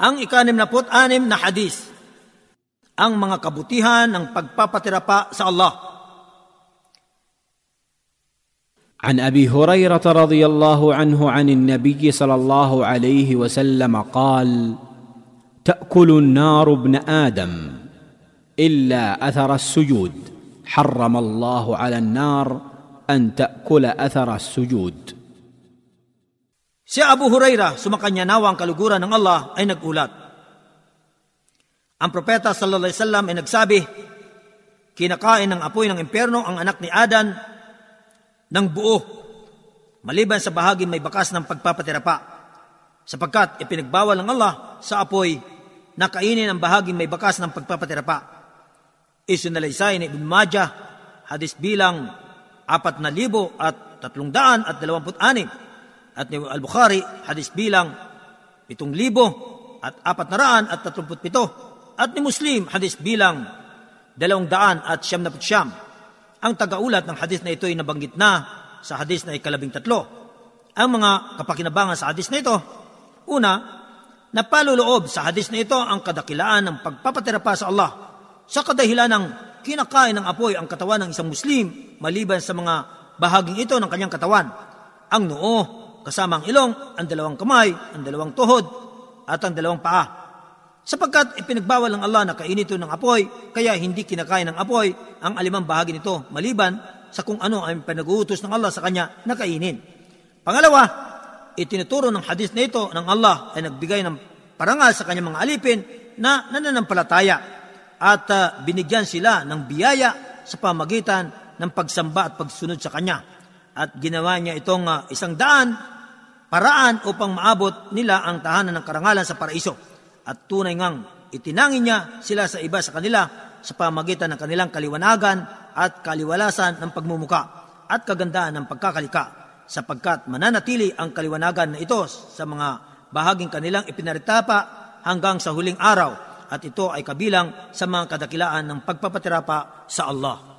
Ang ikanim na anim na hadis, ang mga kabutihan ng pagpapatirapa sa Allah. عن ابي هريره رضي الله عنه عن النبي صلى الله عليه وسلم قال تاكل النار ابن آدم الا اثر السجود حرم الله على النار ان تاكل اثر السجود Si Abu Huraira, sumakanya nawa ang kaluguran ng Allah, ay nagulat. Ang propeta sallallahu alaihi wasallam ay nagsabi, kinakain ng apoy ng impyerno ang anak ni Adan ng buo, maliban sa bahagi may bakas ng pagpapatirapa, sapagkat ipinagbawal ng Allah sa apoy na kainin ang bahagi may bakas ng pagpapatirapa. Isunalaysay ni Ibn Majah, hadis bilang apat na libo at tatlong daan at ni Al-Bukhari, hadis bilang pitong libo at apat na raan at ni Muslim, hadis bilang dalawang daan at siyam na siyam. Ang tagaulat ng hadis na ito ay nabanggit na sa hadis na ikalabing tatlo. Ang mga kapakinabangan sa hadis na ito, una, napaluloob sa hadis na ito ang kadakilaan ng pagpapatirapa sa Allah sa kadahilan ng kinakain ng apoy ang katawan ng isang Muslim maliban sa mga bahaging ito ng kanyang katawan. Ang noo, kasama ang ilong, ang dalawang kamay, ang dalawang tuhod, at ang dalawang paa. Sapagkat ipinagbawal ng Allah na kainin ito ng apoy, kaya hindi kinakain ng apoy ang alimang bahagi nito, maliban sa kung ano ay pinag-uutos ng Allah sa kanya na kainin. Pangalawa, itinuturo ng hadis na ito ng Allah ay nagbigay ng parangal sa kanyang mga alipin na nananampalataya at uh, binigyan sila ng biyaya sa pamagitan ng pagsamba at pagsunod sa kanya. At ginawa niya itong uh, isang daan paraan upang maabot nila ang tahanan ng karangalan sa paraiso. At tunay ngang itinangin niya sila sa iba sa kanila sa pamagitan ng kanilang kaliwanagan at kaliwalasan ng pagmumuka at kagandahan ng pagkakalika sapagkat mananatili ang kaliwanagan na ito sa mga bahaging kanilang ipinaritapa hanggang sa huling araw at ito ay kabilang sa mga kadakilaan ng pagpapatirapa sa Allah.